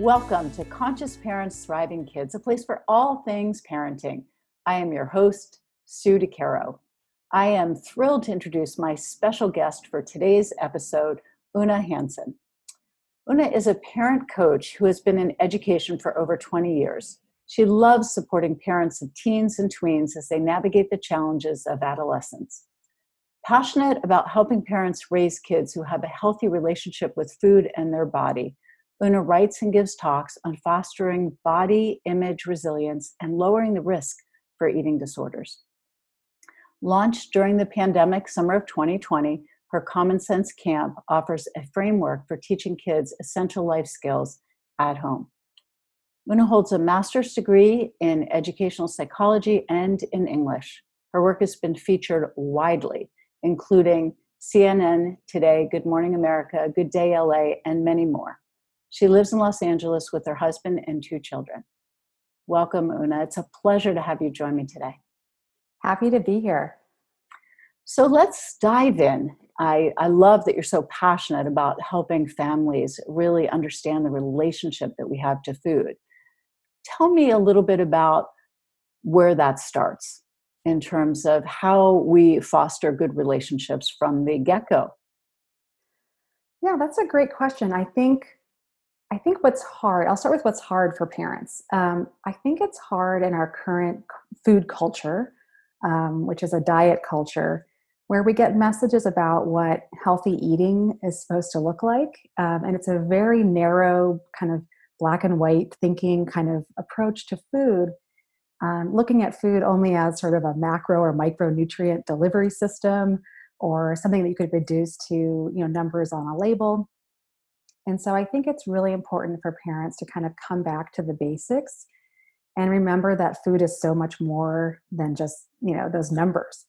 Welcome to Conscious Parents Thriving Kids, a place for all things parenting. I am your host, Sue DeCaro. I am thrilled to introduce my special guest for today's episode, Oona Hanson. Oona is a parent coach who has been in education for over 20 years. She loves supporting parents of teens and tweens as they navigate the challenges of adolescence. Passionate about helping parents raise kids who have a healthy relationship with food and their body, Oona writes and gives talks on fostering body image resilience and lowering the risk for eating disorders. Launched during the pandemic summer of 2020, her Common Sense Camp offers a framework for teaching kids essential life skills at home. Oona holds a master's degree in educational psychology and in English. Her work has been featured widely, including CNN, Today, Good Morning America, Good Day LA, and many more. She lives in Los Angeles with her husband and two children. Welcome, Oona. It's a pleasure to have you join me today. Happy to be here. So let's dive in. I, I love that you're so passionate about helping families really understand the relationship that we have to food. Tell me a little bit about where that starts in terms of how we foster good relationships from the get go. Yeah, that's a great question. I think I think what's hard, I'll start with what's hard for parents. Um, I think it's hard in our current food culture, um, which is a diet culture, where we get messages about what healthy eating is supposed to look like. Um, and it's a very narrow, kind of black and white thinking kind of approach to food, um, looking at food only as sort of a macro or micronutrient delivery system or something that you could reduce to you know numbers on a label and so I think it's really important for parents to kind of come back to the basics and remember that food is so much more than just, you know, those numbers.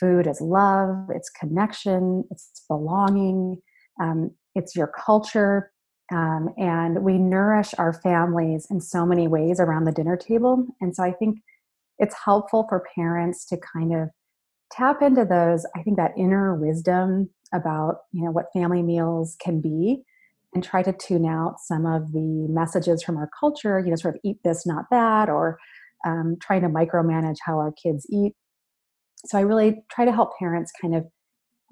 Food is love, it's connection, it's belonging, um, it's your culture. Um, and we nourish our families in so many ways around the dinner table. And so I think it's helpful for parents to kind of tap into those, I think that inner wisdom about, you know, what family meals can be and try to tune out some of the messages from our culture, you know, sort of eat this, not that, or um, trying to micromanage how our kids eat. So I really try to help parents kind of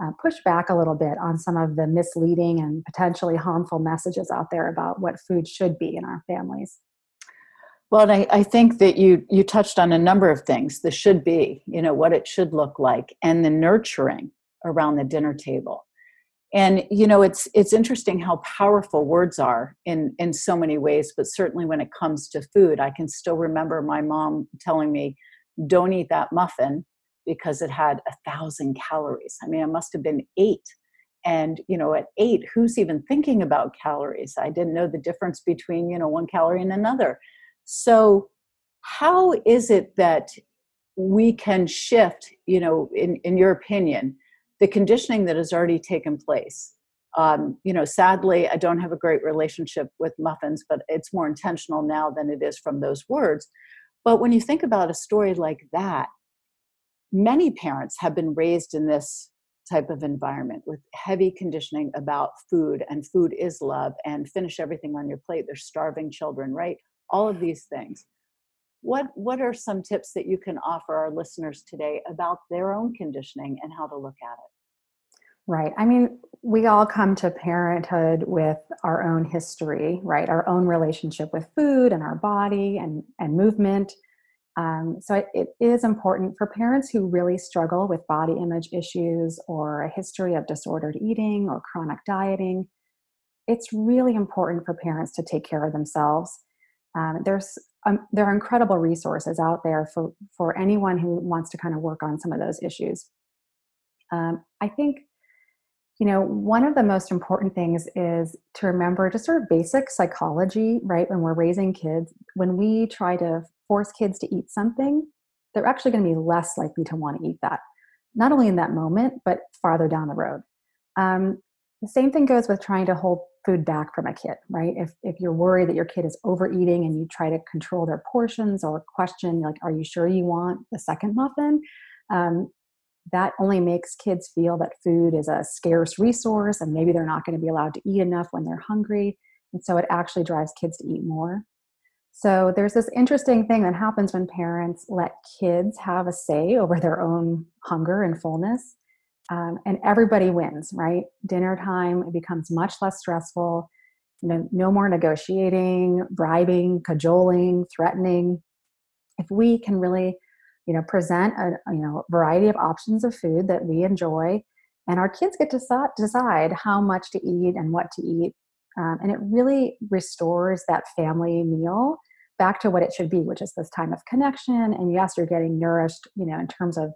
uh, push back a little bit on some of the misleading and potentially harmful messages out there about what food should be in our families. Well, I, I think that you you touched on a number of things. The should be, you know, what it should look like, and the nurturing around the dinner table and you know it's it's interesting how powerful words are in in so many ways but certainly when it comes to food i can still remember my mom telling me don't eat that muffin because it had a thousand calories. I mean it must have been eight. And you know at eight who's even thinking about calories? I didn't know the difference between you know one calorie and another. So how is it that we can shift you know in in your opinion the conditioning that has already taken place. Um, you know, sadly, I don't have a great relationship with muffins, but it's more intentional now than it is from those words. But when you think about a story like that, many parents have been raised in this type of environment with heavy conditioning about food and food is love and finish everything on your plate. They're starving children, right? All of these things what what are some tips that you can offer our listeners today about their own conditioning and how to look at it right. I mean we all come to parenthood with our own history right? Our own relationship with food and our body and and movement. Um, so it, it is important for parents who really struggle with body image issues or a history of disordered eating or chronic dieting it's really important for parents to take care of themselves. Um, there's um, there are incredible resources out there for for anyone who wants to kind of work on some of those issues. Um, I think you know, one of the most important things is to remember just sort of basic psychology, right? When we're raising kids, when we try to force kids to eat something, they're actually going to be less likely to want to eat that, not only in that moment, but farther down the road. Um, the same thing goes with trying to hold food back from a kid, right? If, if you're worried that your kid is overeating and you try to control their portions or question, like, are you sure you want the second muffin? Um, that only makes kids feel that food is a scarce resource and maybe they're not going to be allowed to eat enough when they're hungry. And so it actually drives kids to eat more. So there's this interesting thing that happens when parents let kids have a say over their own hunger and fullness. Um, and everybody wins, right? Dinner time it becomes much less stressful. Know, no more negotiating, bribing, cajoling, threatening. If we can really you know present a you know variety of options of food that we enjoy and our kids get to decide how much to eat and what to eat um, and it really restores that family meal back to what it should be which is this time of connection and yes you're getting nourished you know in terms of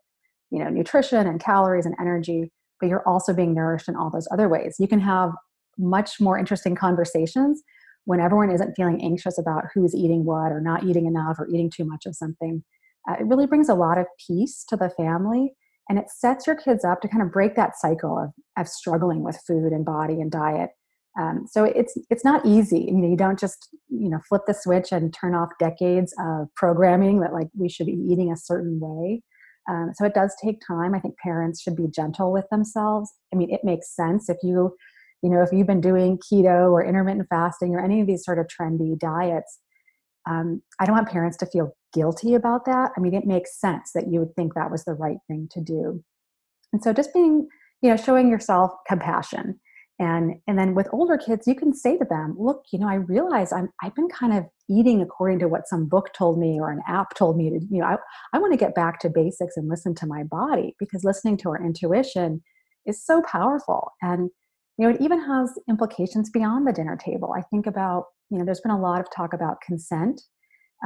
you know nutrition and calories and energy but you're also being nourished in all those other ways. You can have much more interesting conversations when everyone isn't feeling anxious about who's eating what or not eating enough or eating too much of something uh, it really brings a lot of peace to the family and it sets your kids up to kind of break that cycle of, of struggling with food and body and diet. Um, so it's it's not easy. You know you don't just you know flip the switch and turn off decades of programming that like we should be eating a certain way. Um, so it does take time. I think parents should be gentle with themselves. I mean it makes sense if you you know if you've been doing keto or intermittent fasting or any of these sort of trendy diets um, I don't want parents to feel guilty about that. I mean, it makes sense that you would think that was the right thing to do. And so just being, you know, showing yourself compassion. And, and then with older kids, you can say to them, look, you know, I realize I'm, I've been kind of eating according to what some book told me or an app told me to, you know, I, I want to get back to basics and listen to my body because listening to our intuition is so powerful. And, you know, it even has implications beyond the dinner table. I think about you know there's been a lot of talk about consent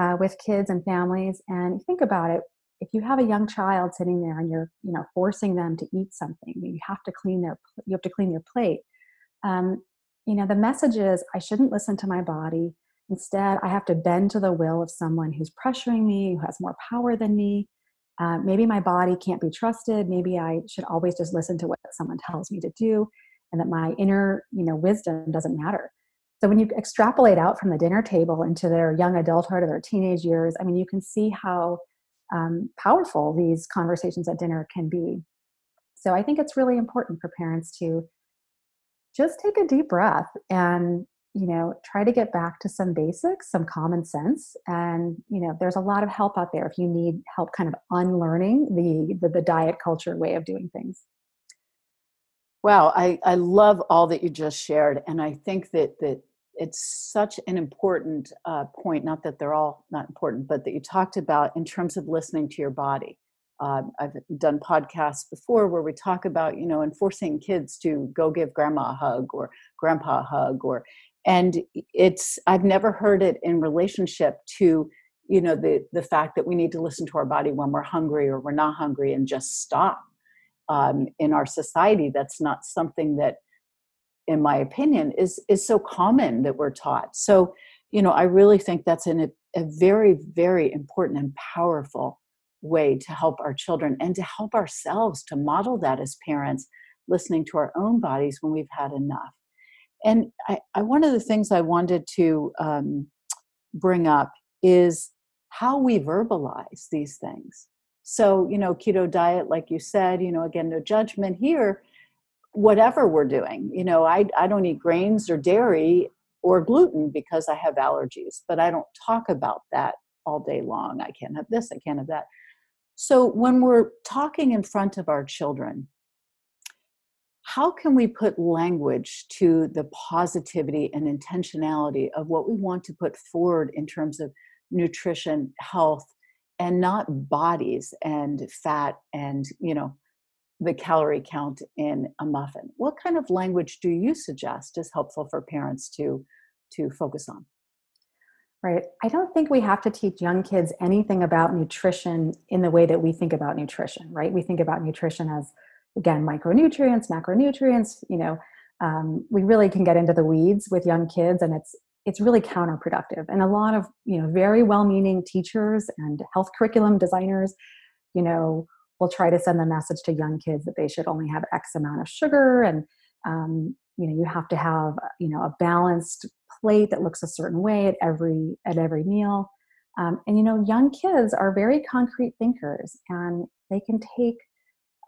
uh, with kids and families and think about it if you have a young child sitting there and you're you know forcing them to eat something you have to clean their you have to clean your plate um, you know the message is i shouldn't listen to my body. Instead i have to bend to the will of someone who's pressuring me who has more power than me. Uh, maybe my body can't be trusted. Maybe i should always just listen to what someone tells me to do and that my inner you know wisdom doesn't matter so when you extrapolate out from the dinner table into their young adulthood or their teenage years, I mean, you can see how um, powerful these conversations at dinner can be. So I think it's really important for parents to just take a deep breath and you know try to get back to some basics some common sense and you know there's a lot of help out there if you need help kind of unlearning the the, the diet culture way of doing things Wow, I, I love all that you just shared. And I think that that it's such an important uh, point not that they're all not important but that you talked about in terms of listening to your body uh, i've done podcasts before where we talk about you know enforcing kids to go give grandma a hug or grandpa a hug or and it's i've never heard it in relationship to you know the the fact that we need to listen to our body when we're hungry or we're not hungry and just stop um, in our society that's not something that in my opinion is is so common that we're taught. So you know i really think that's an, a, very very important and powerful way to help our children and to help ourselves to model that as parents listening to our own bodies when we've had enough. And i, I one of the things i wanted to um, bring up is how we verbalize these things so you know keto diet like you said you know again no judgment here whatever we're doing. You know, I, I don't eat grains or dairy or gluten because I have allergies, but I don't talk about that all day long. I can't have this, I can't have that. So when we're talking in front of our children, how can we put language to the positivity and intentionality of what we want to put forward in terms of nutrition, health, and not bodies and fat and, you know, the calorie count in a muffin. What kind of language do you suggest is helpful for parents to to focus on? Right. I don't think we have to teach young kids anything about nutrition in the way that we think about nutrition, right? We think about nutrition as again micronutrients macronutrients you know um, we really can get into the weeds with young kids and it's it's really counterproductive. And a lot of you know very well-meaning teachers and health curriculum designers you know will try to send the message to young kids that they should only have x amount of sugar and um, you know you have to have you know a balanced plate that looks a certain way at every at every meal. Um, and you know young kids are very concrete thinkers and they can take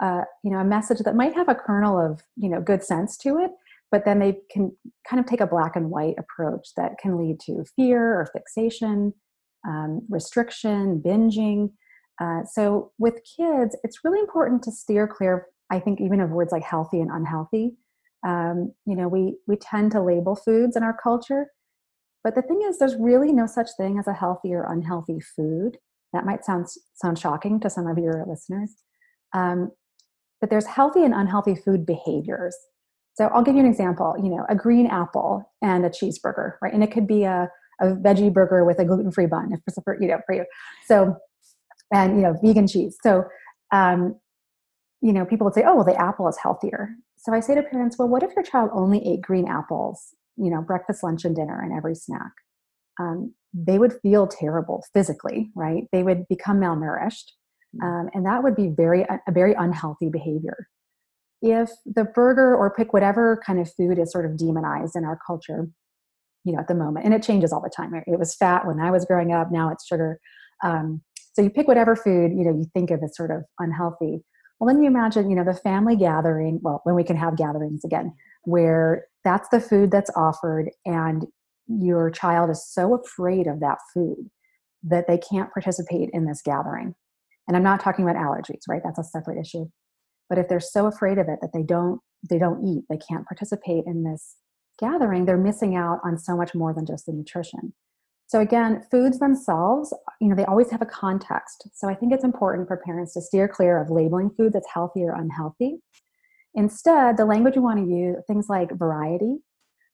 uh, you know a message that might have a kernel of you know good sense to it but then they can kind of take a black and white approach that can lead to fear or fixation um, restriction binging. Uh, so with kids it's really important to steer clear i think even of words like healthy and unhealthy. Um, you know we we tend to label foods in our culture but the thing is there's really no such thing as a healthy or unhealthy food. That might sound sound shocking to some of your listeners. Um, but there's healthy and unhealthy food behaviors. So I'll give you an example, you know, a green apple and a cheeseburger, right? And it could be a, a veggie burger with a gluten-free bun, if for, you know, for you. So, and, you know, vegan cheese. So, um, you know, people would say, oh, well, the apple is healthier. So I say to parents, well, what if your child only ate green apples, you know, breakfast, lunch, and dinner and every snack? Um, they would feel terrible physically, right? They would become malnourished. Mm. um, and that would be very a very unhealthy behavior if the burger or pick whatever kind of food is sort of demonized in our culture you know at the moment and it changes all the time. It was fat when i was growing up now it's sugar. Um, so you pick whatever food you know you think of as sort of unhealthy. Well then you imagine you know the family gathering well when we can have gatherings again where that's the food that's offered and your child is so afraid of that food that they can't participate in this gathering. And i'm not talking about allergies right? That's a separate issue but if they're so afraid of it that they don't they don't eat they can't participate in this gathering they're missing out on so much more than just the nutrition so again foods themselves you know they always have a context so i think it's important for parents to steer clear of labeling food that's healthy or unhealthy instead the language you want to use things like variety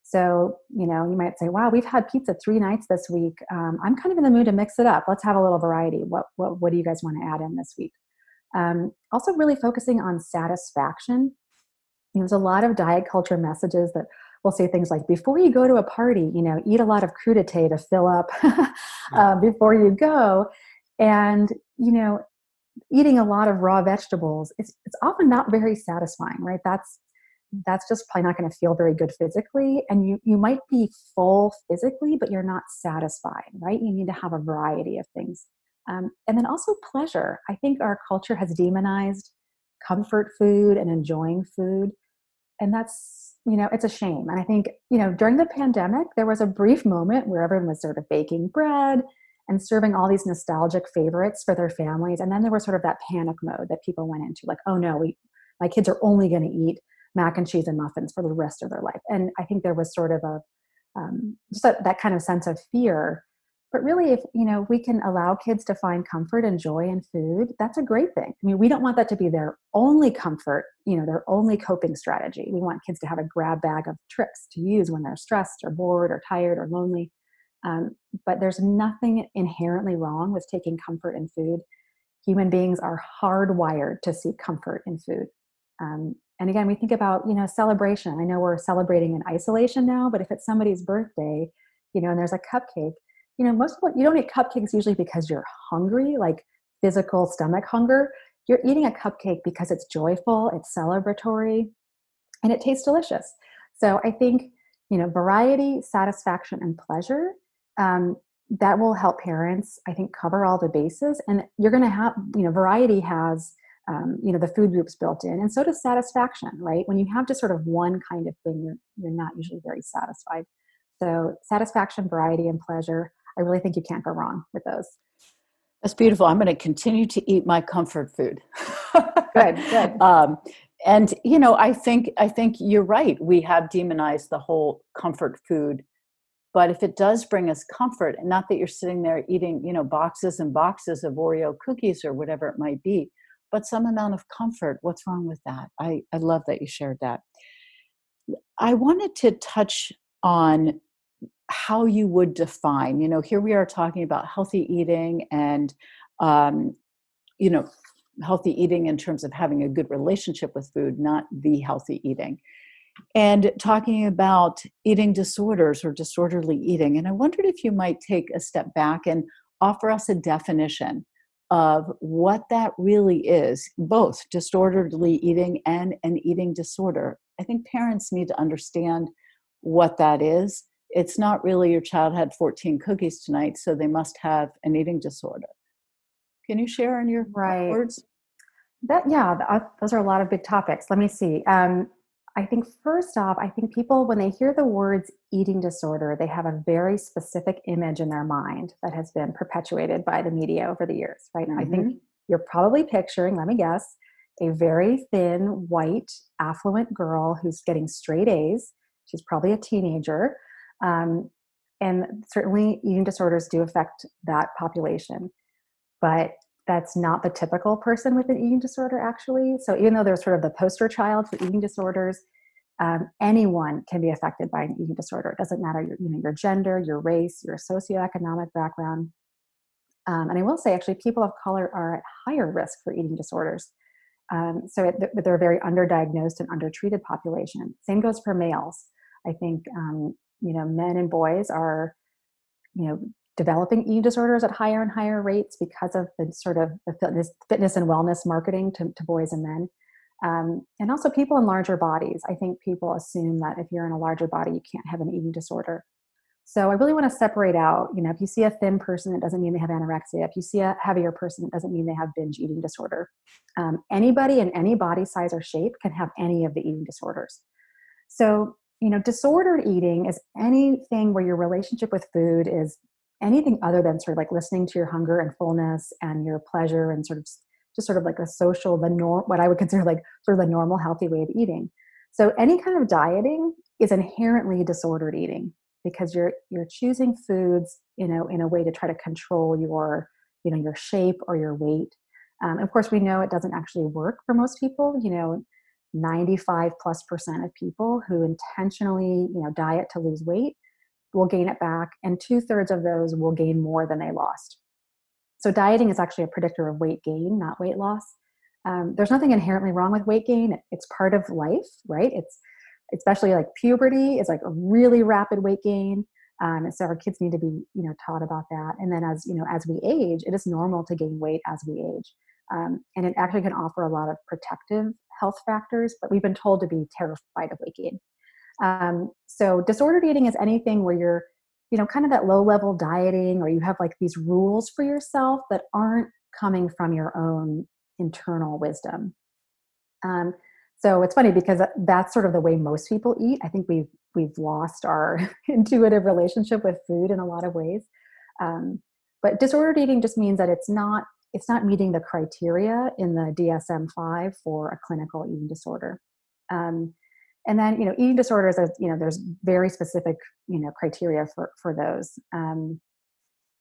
so, you know, you might say, wow, we've had pizza three nights this week. Um, I'm kind of in the mood to mix it up. Let's have a little variety. What, what, what do you guys want to add in this week? Um, also, really focusing on satisfaction. You know, there's a lot of diet culture messages that will say things like, before you go to a party, you know, eat a lot of crudité to fill up uh, before you go. And, you know, eating a lot of raw vegetables, it's, it's often not very satisfying, right? That's that's just probably not going to feel very good physically and you you might be full physically but you're not satisfied right you need to have a variety of things um, and then also pleasure i think our culture has demonized comfort food and enjoying food and that's you know it's a shame and i think you know during the pandemic there was a brief moment where everyone was sort of baking bread and serving all these nostalgic favorites for their families and then there was sort of that panic mode that people went into like oh no we my kids are only going to eat mac and cheese and muffins for the rest of their life. And I think there was sort of a um, just a, that kind of sense of fear. But really, if you know, we can allow kids to find comfort and joy in food. That's a great thing. I mean, we don't want that to be their only comfort, you know, their only coping strategy. We want kids to have a grab bag of tricks to use when they're stressed or bored or tired or lonely. Um, but there's nothing inherently wrong with taking comfort in food. Human beings are hardwired to seek comfort in food. Um, and again we think about you know celebration i know we're celebrating in isolation now but if it's somebody's birthday you know and there's a cupcake you know most people you don't eat cupcakes usually because you're hungry like physical stomach hunger. You're eating a cupcake because it's joyful it's celebratory and it tastes delicious. So i think you know variety satisfaction and pleasure um, that will help parents i think cover all the bases and you're going to have you know variety has um, you know the food groups built in and so does satisfaction right? When you have just sort of one kind of thing you're you're not usually very satisfied. So satisfaction variety and pleasure i really think you can't go wrong with those that's beautiful i'm going to continue to eat my comfort food good good um, and you know i think i think you're right we have demonized the whole comfort food but if it does bring us comfort and not that you're sitting there eating you know boxes and boxes of oreo cookies or whatever it might be but some amount of comfort. What's wrong with that? I, I love that you shared that. I wanted to touch on how you would define, you know, here we are talking about healthy eating and, um, you know, healthy eating in terms of having a good relationship with food, not the healthy eating. And talking about eating disorders or disorderly eating. And I wondered if you might take a step back and offer us a definition of what that really is, both disorderly eating and an eating disorder. I think parents need to understand what that is. It's not really your child had 14 cookies tonight, so they must have an eating disorder. Can you share in your right. words? That yeah, uh, those are a lot of big topics. Let me see. Um, I think first off, I think people when they hear the words eating disorder, they have a very specific image in their mind that has been perpetuated by the media over the years, right? Mm-hmm. I think mm-hmm. you're probably picturing, let me guess, a very thin, white, affluent girl who's getting straight A's. She's probably a teenager. Um, and certainly eating disorders do affect that population. But that's not the typical person with an eating disorder actually. So even though they're sort of the poster child for eating disorders um, anyone can be affected by an eating disorder. It doesn't matter your, you know, your gender your race your socioeconomic background. Um, and i will say actually people of color are at higher risk for eating disorders. Um, so it, they're a very underdiagnosed and undertreated population. Same goes for males. I think um, you know men and boys are you know developing eating disorders at higher and higher rates because of the sort of the fitness, fitness and wellness marketing to, to boys and men. Um, and also people in larger bodies. I think people assume that if you're in a larger body, you can't have an eating disorder. So I really want to separate out, you know, if you see a thin person, it doesn't mean they have anorexia. If you see a heavier person, it doesn't mean they have binge eating disorder. Um, anybody in any body size or shape can have any of the eating disorders. So, you know, disordered eating is anything where your relationship with food is anything other than sort of like listening to your hunger and fullness and your pleasure and sort of just sort of like a social the norm what i would consider like sort of the normal healthy way of eating. So any kind of dieting is inherently disordered eating because you're you're choosing foods you know in a way to try to control your you know your shape or your weight. Um, of course we know it doesn't actually work for most people you know 95 plus percent of people who intentionally you know diet to lose weight will gain it back, and two thirds of those will gain more than they lost. So, dieting is actually a predictor of weight gain, not weight loss. Um, there's nothing inherently wrong with weight gain. It's part of life, right? It's especially like puberty is like a really rapid weight gain. Um, and so our kids need to be, you know, taught about that. And then as you know, as we age, it is normal to gain weight as we age, um, and it actually can offer a lot of protective health factors. But we've been told to be terrified of gain. Um, so disordered eating is anything where you're, you know, kind of that low level dieting or you have like these rules for yourself that aren't coming from your own internal wisdom. Um, so it's funny because that's sort of the way most people eat. I think we've we've lost our intuitive relationship with food in a lot of ways. Um, but disordered eating just means that it's not it's not meeting the criteria in the DSM-5 for a clinical eating disorder. Um, and then you know eating disorders are you know there's very specific you know criteria for for those um,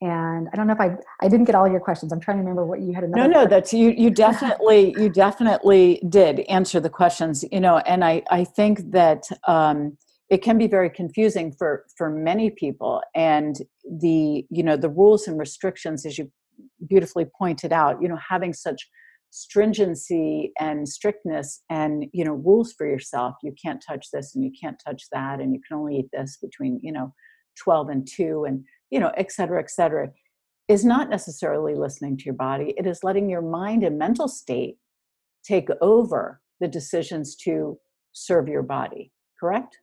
and i don't know if i i didn't get all your questions i'm trying to remember what you had no no question. that's you you definitely you definitely did answer the questions you know and i i think that um it can be very confusing for for many people and the you know the rules and restrictions as you beautifully pointed out you know having such stringency and strictness and you know rules for yourself. You can't touch this and you can't touch that and you can only eat this between you know 12 and 2 and you know et cetera et cetera is not necessarily listening to your body. It is letting your mind and mental state take over the decisions to serve your body. Correct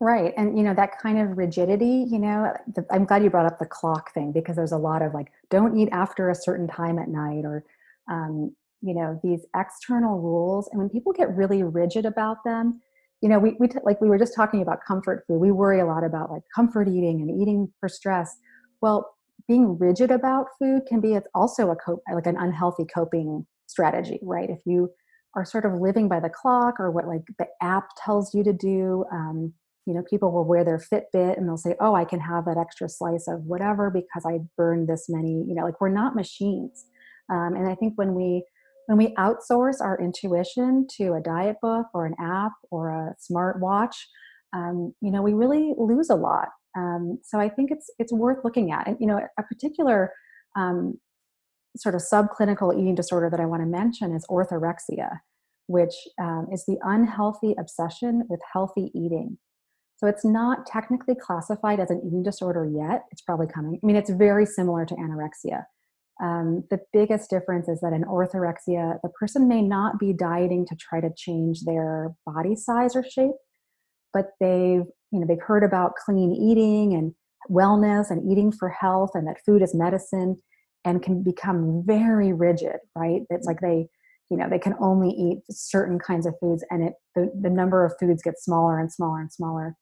right and you know that kind of rigidity you know the, i'm glad you brought up the clock thing because there's a lot of like don't eat after a certain time at night or um, you know these external rules and when people get really rigid about them you know we, we t- like we were just talking about comfort food we worry a lot about like comfort eating and eating for stress. Well being rigid about food can be it's also a cope like an unhealthy coping strategy right? If you are sort of living by the clock or what like the app tells you to do um, you know people will wear their fitbit and they'll say oh i can have that extra slice of whatever because i burned this many you know like we're not machines. Um, and i think when we when we outsource our intuition to a diet book or an app or a smart watch um, you know we really lose a lot. Um, so i think it's it's worth looking at. And you know a particular um, sort of subclinical eating disorder that I want to mention is orthorexia, which um, is the unhealthy obsession with healthy eating. So it's not technically classified as an eating disorder yet. It's probably coming. I mean, it's very similar to anorexia. Um, the biggest difference is that in orthorexia, the person may not be dieting to try to change their body size or shape, but they've you know they've heard about clean eating and wellness and eating for health and that food is medicine and can become very rigid right it's like they you know they can only eat certain kinds of foods and it the, the number of foods gets smaller and smaller and smaller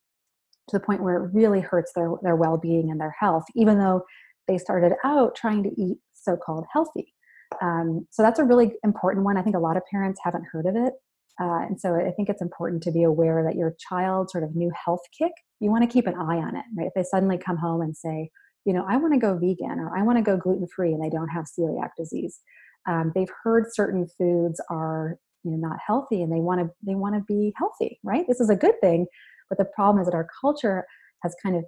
to the point where it really hurts their, their well-being and their health even though they started out trying to eat so-called healthy. Um, so that's a really important one. I think a lot of parents haven't heard of it. Uh, and so i think it's important to be aware that your child's sort of new health kick you want to keep an eye on it right? If they suddenly come home and say you know i want to go vegan or i want to go gluten-free and they don't have celiac disease um, they've heard certain foods are you know not healthy and they want to they want to be healthy right? This is a good thing but the problem is that our culture has kind of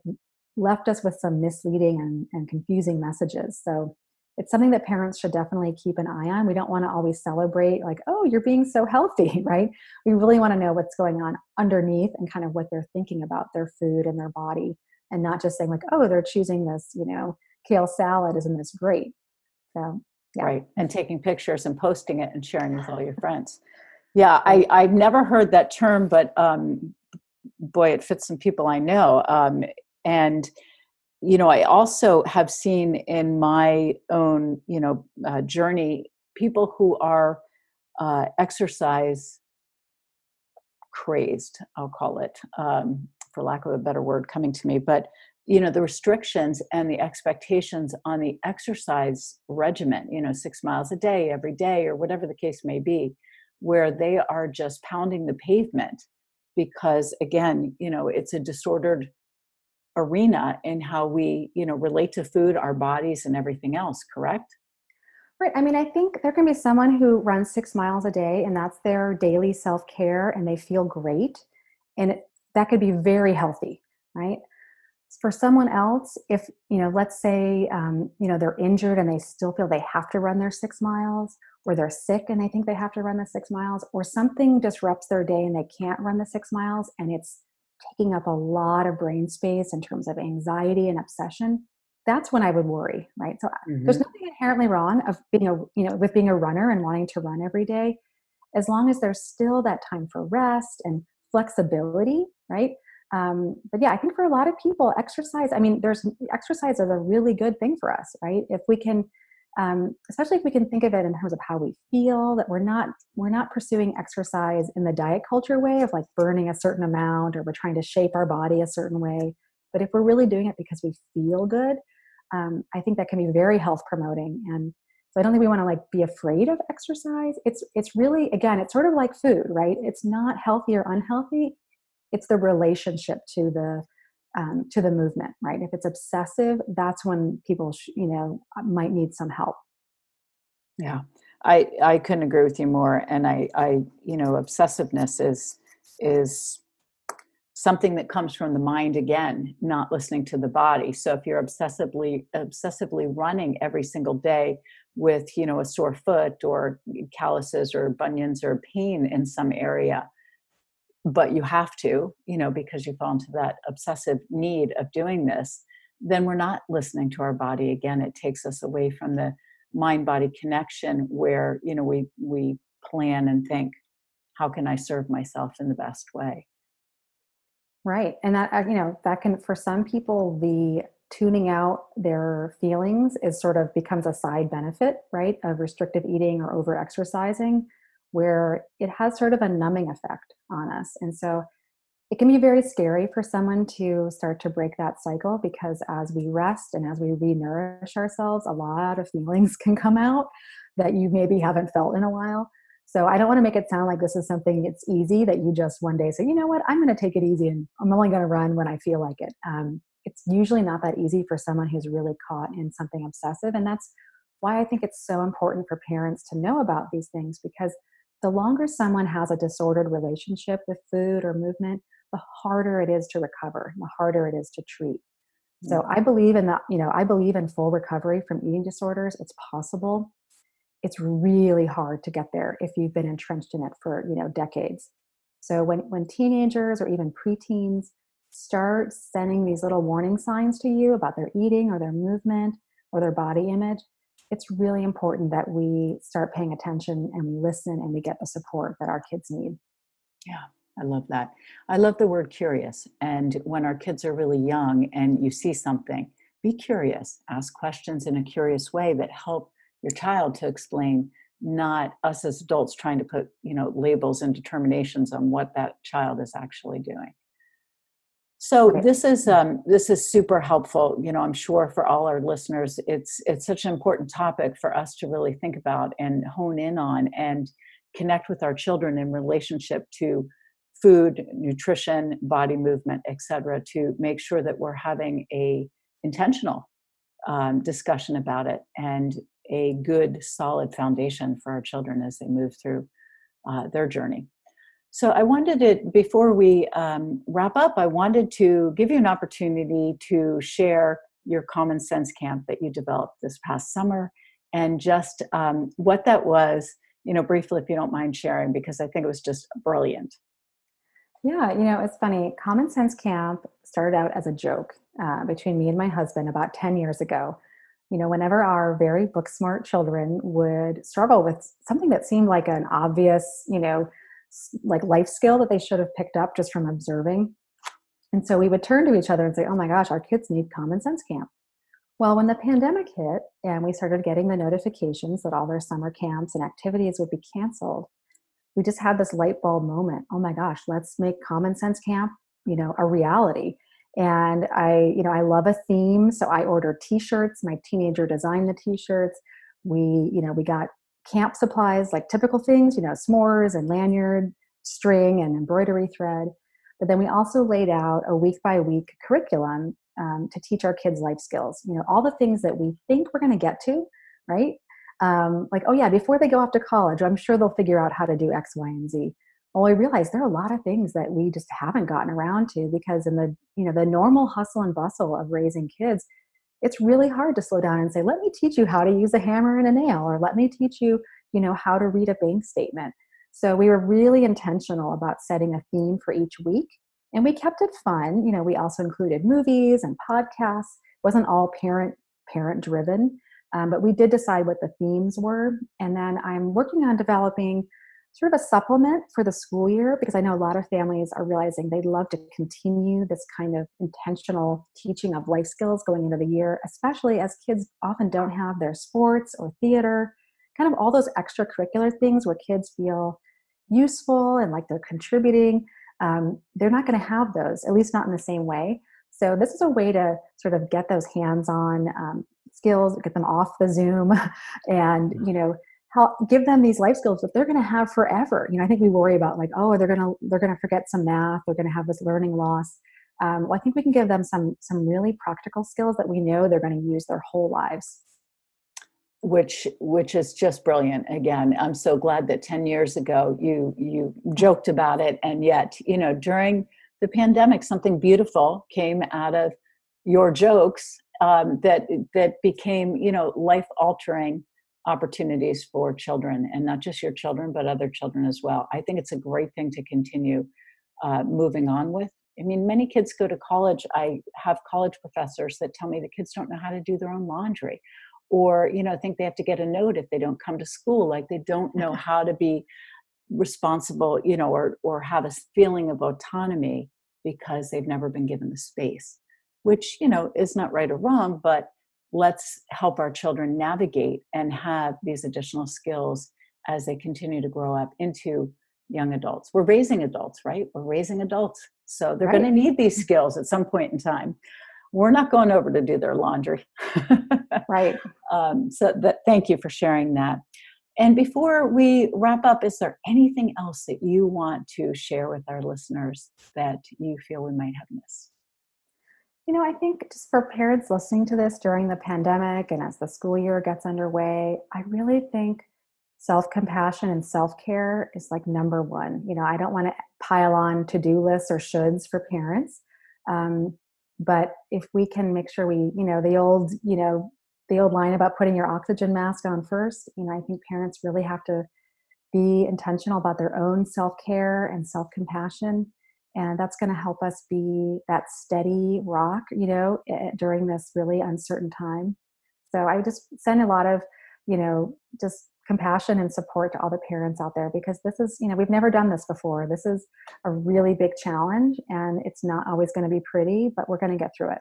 left us with some misleading and, and confusing messages. So it's something that parents should definitely keep an eye on. We don't want to always celebrate, like, oh, you're being so healthy, right? We really want to know what's going on underneath and kind of what they're thinking about their food and their body, and not just saying, like, oh, they're choosing this, you know, kale salad, isn't this great? So, yeah. Right. And taking pictures and posting it and sharing with all your friends. Yeah, I, I've never heard that term, but um, boy, it fits some people I know. Um, and you know, I also have seen in my own you know uh, journey people who are uh, exercise crazed. I'll call it, um, for lack of a better word, coming to me, but you know the restrictions and the expectations on the exercise regimen you know six miles a day every day or whatever the case may be where they are just pounding the pavement because again you know it's a disordered arena in how we you know relate to food our bodies and everything else correct? Right i mean i think there can be someone who runs six miles a day and that's their daily self-care and they feel great and it, that could be very healthy right? For someone else if you know let's say um, you know they're injured and they still feel they have to run their six miles or they're sick and they think they have to run the six miles, or something disrupts their day and they can't run the six miles and it's taking up a lot of brain space in terms of anxiety and obsession, that's when I would worry, right? So mm-hmm. there's nothing inherently wrong of being a you know with being a runner and wanting to run every day, as long as there's still that time for rest and flexibility, right? Um, but yeah, I think for a lot of people, exercise. I mean, there's exercise is a really good thing for us, right? If we can um, especially if we can think of it in terms of how we feel that we're not we're not pursuing exercise in the diet culture way of like burning a certain amount or we're trying to shape our body a certain way. But if we're really doing it because we feel good um, i think that can be very health promoting. And so i don't think we want to like be afraid of exercise. It's it's really again it's sort of like food right? It's not healthy or unhealthy. It's the relationship to the um, to the movement, right? If it's obsessive, that's when people, sh- you know, uh, might need some help. Yeah, I I couldn't agree with you more. And I I you know, obsessiveness is is something that comes from the mind again, not listening to the body. So if you're obsessively obsessively running every single day with you know a sore foot or calluses or bunions or pain in some area but you have to, you know, because you fall into that obsessive need of doing this, then we're not listening to our body. Again, it takes us away from the mind body connection where, you know, we, we plan and think, how can I serve myself in the best way? Right. And that, uh, you know, that can, for some people, the tuning out their feelings is sort of becomes a side benefit, right, of restrictive eating or over exercising where it has sort of a numbing effect on us. And so it can be very scary for someone to start to break that cycle because as we rest and as we re-nourish ourselves, a lot of feelings can come out that you maybe haven't felt in a while. So I don't want to make it sound like this is something it's easy that you just one day say, you know what, I'm going to take it easy and I'm only going to run when I feel like it. Um, it's usually not that easy for someone who's really caught in something obsessive. And that's why I think it's so important for parents to know about these things because the longer someone has a disordered relationship with food or movement, the harder it is to recover, the harder it is to treat. So mm-hmm. I believe in that, you know, I believe in full recovery from eating disorders. It's possible. it's really hard to get there if you've been entrenched in it for you know decades so when when teenagers or even preteens start sending these little warning signs to you about their eating or their movement or their body image it's really important that we start paying attention and we listen and we get the support that our kids need yeah I love that. I love the word curious. And when our kids are really young and you see something, be curious, ask questions in a curious way that help your child to explain not us as adults trying to put you know labels and determinations on what that child is actually doing so this is um, this is super helpful you know i'm sure for all our listeners it's it's such an important topic for us to really think about and hone in on and connect with our children in relationship to food nutrition body movement etc to make sure that we're having a intentional um, discussion about it and a good, solid foundation for our children as they move through uh, their journey. So, I wanted to, before we um, wrap up, I wanted to give you an opportunity to share your common sense camp that you developed this past summer and just um, what that was, you know, briefly, if you don't mind sharing, because I think it was just brilliant. Yeah, you know, it's funny. Common Sense Camp started out as a joke uh, between me and my husband about 10 years ago you know, whenever our very book smart children would struggle with something that seemed like an obvious, you know, like life skill that they should have picked up just from observing. And so we would turn to each other and say, oh my gosh, our kids need common sense camp. Well, when the pandemic hit and we started getting the notifications that all their summer camps and activities would be canceled, we just had this light bulb moment. Oh my gosh, let's make common sense camp, you know, a reality and i you know i love a theme so i ordered t-shirts my teenager designed the t-shirts we you know we got camp supplies like typical things you know smores and lanyard string and embroidery thread. But then we also laid out a week by week curriculum um, to teach our kids life skills you know all the things that we think we're going to get to right? Um, like oh yeah before they go off to college i'm sure they'll figure out how to do x y and z. Well i realized there are a lot of things that we just haven't gotten around to because in the you know the normal hustle and bustle of raising kids it's really hard to slow down and say let me teach you how to use a hammer and a nail or let me teach you you know how to read a bank statement. So we were really intentional about setting a theme for each week and we kept it fun. You know we also included movies and podcasts. It wasn't all parent parent driven um, but we did decide what the themes were and then i'm working on developing sort of a supplement for the school year because I know a lot of families are realizing they'd love to continue this kind of intentional teaching of life skills going into the year, especially as kids often don't have their sports or theater, kind of all those extracurricular things where kids feel useful and like they're contributing. Um, they're not going to have those, at least not in the same way. So this is a way to sort of get those hands-on um, skills, get them off the Zoom, and you know help give them these life skills that they're going to have forever. You know i think we worry about like oh they're going to they're going to forget some math they're going to have this learning loss. Um, well, i think we can give them some some really practical skills that we know they're going to use their whole lives. Which which is just brilliant. Again i'm so glad that 10 years ago you you joked about it and yet you know during the pandemic something beautiful came out of your jokes um, that that became you know life altering opportunities for children and not just your children but other children as well. I think it's a great thing to continue uh, moving on with. I mean many kids go to college. I have college professors that tell me the kids don't know how to do their own laundry or you know think they have to get a note if they don't come to school like they don't know how to be responsible you know or or have a feeling of autonomy because they've never been given the space which you know is not right or wrong but let's help our children navigate and have these additional skills as they continue to grow up into young adults. We're raising adults, right? We're raising adults. So they're right. going to need these skills at some point in time. We're not going over to do their laundry. right. Um, so that, thank you for sharing that. And before we wrap up, is there anything else that you want to share with our listeners that you feel we might have missed? You know, I think just for parents listening to this during the pandemic and as the school year gets underway, I really think self compassion and self care is like number one. You know, I don't want to pile on to do lists or shoulds for parents. Um, but if we can make sure we, you know, the old, you know, the old line about putting your oxygen mask on first. You know, I think parents really have to be intentional about their own self care and self compassion. And that's going to help us be that steady rock, you know, eh, during this really uncertain time. So I just send a lot of, you know, just compassion and support to all the parents out there because this is, you know, we've never done this before. This is a really big challenge and it's not always going to be pretty, but we're going to get through it.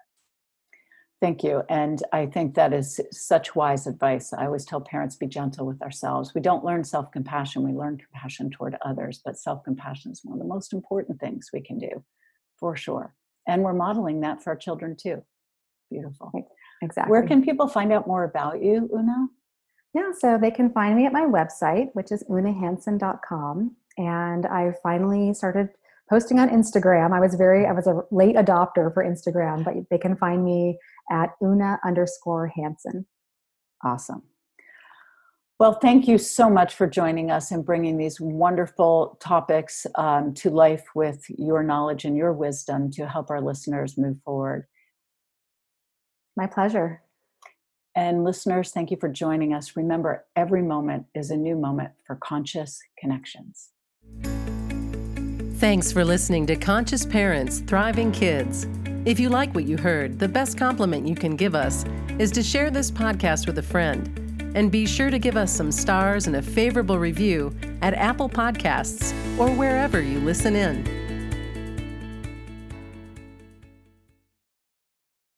Thank you. And I think that is such wise advice. I always tell parents be gentle with ourselves. We don't learn self compassion, we learn compassion toward others, but self compassion is one of the most important things we can do for sure. And we're modeling that for our children too. Beautiful. Exactly. Where can people find out more about you, Oona? Yeah, so they can find me at my website, which is oonahanson.com. And I finally started posting on Instagram. I was very, I was a late adopter for Instagram, but they can find me at oona underscore Hanson. Awesome. Well, thank you so much for joining us and bringing these wonderful topics um, to life with your knowledge and your wisdom to help our listeners move forward. My pleasure. And listeners, thank you for joining us. Remember, every moment is a new moment for conscious connections. Thanks for listening to Conscious Parents Thriving Kids. If you like what you heard, the best compliment you can give us is to share this podcast with a friend. And be sure to give us some stars and a favorable review at Apple Podcasts or wherever you listen in.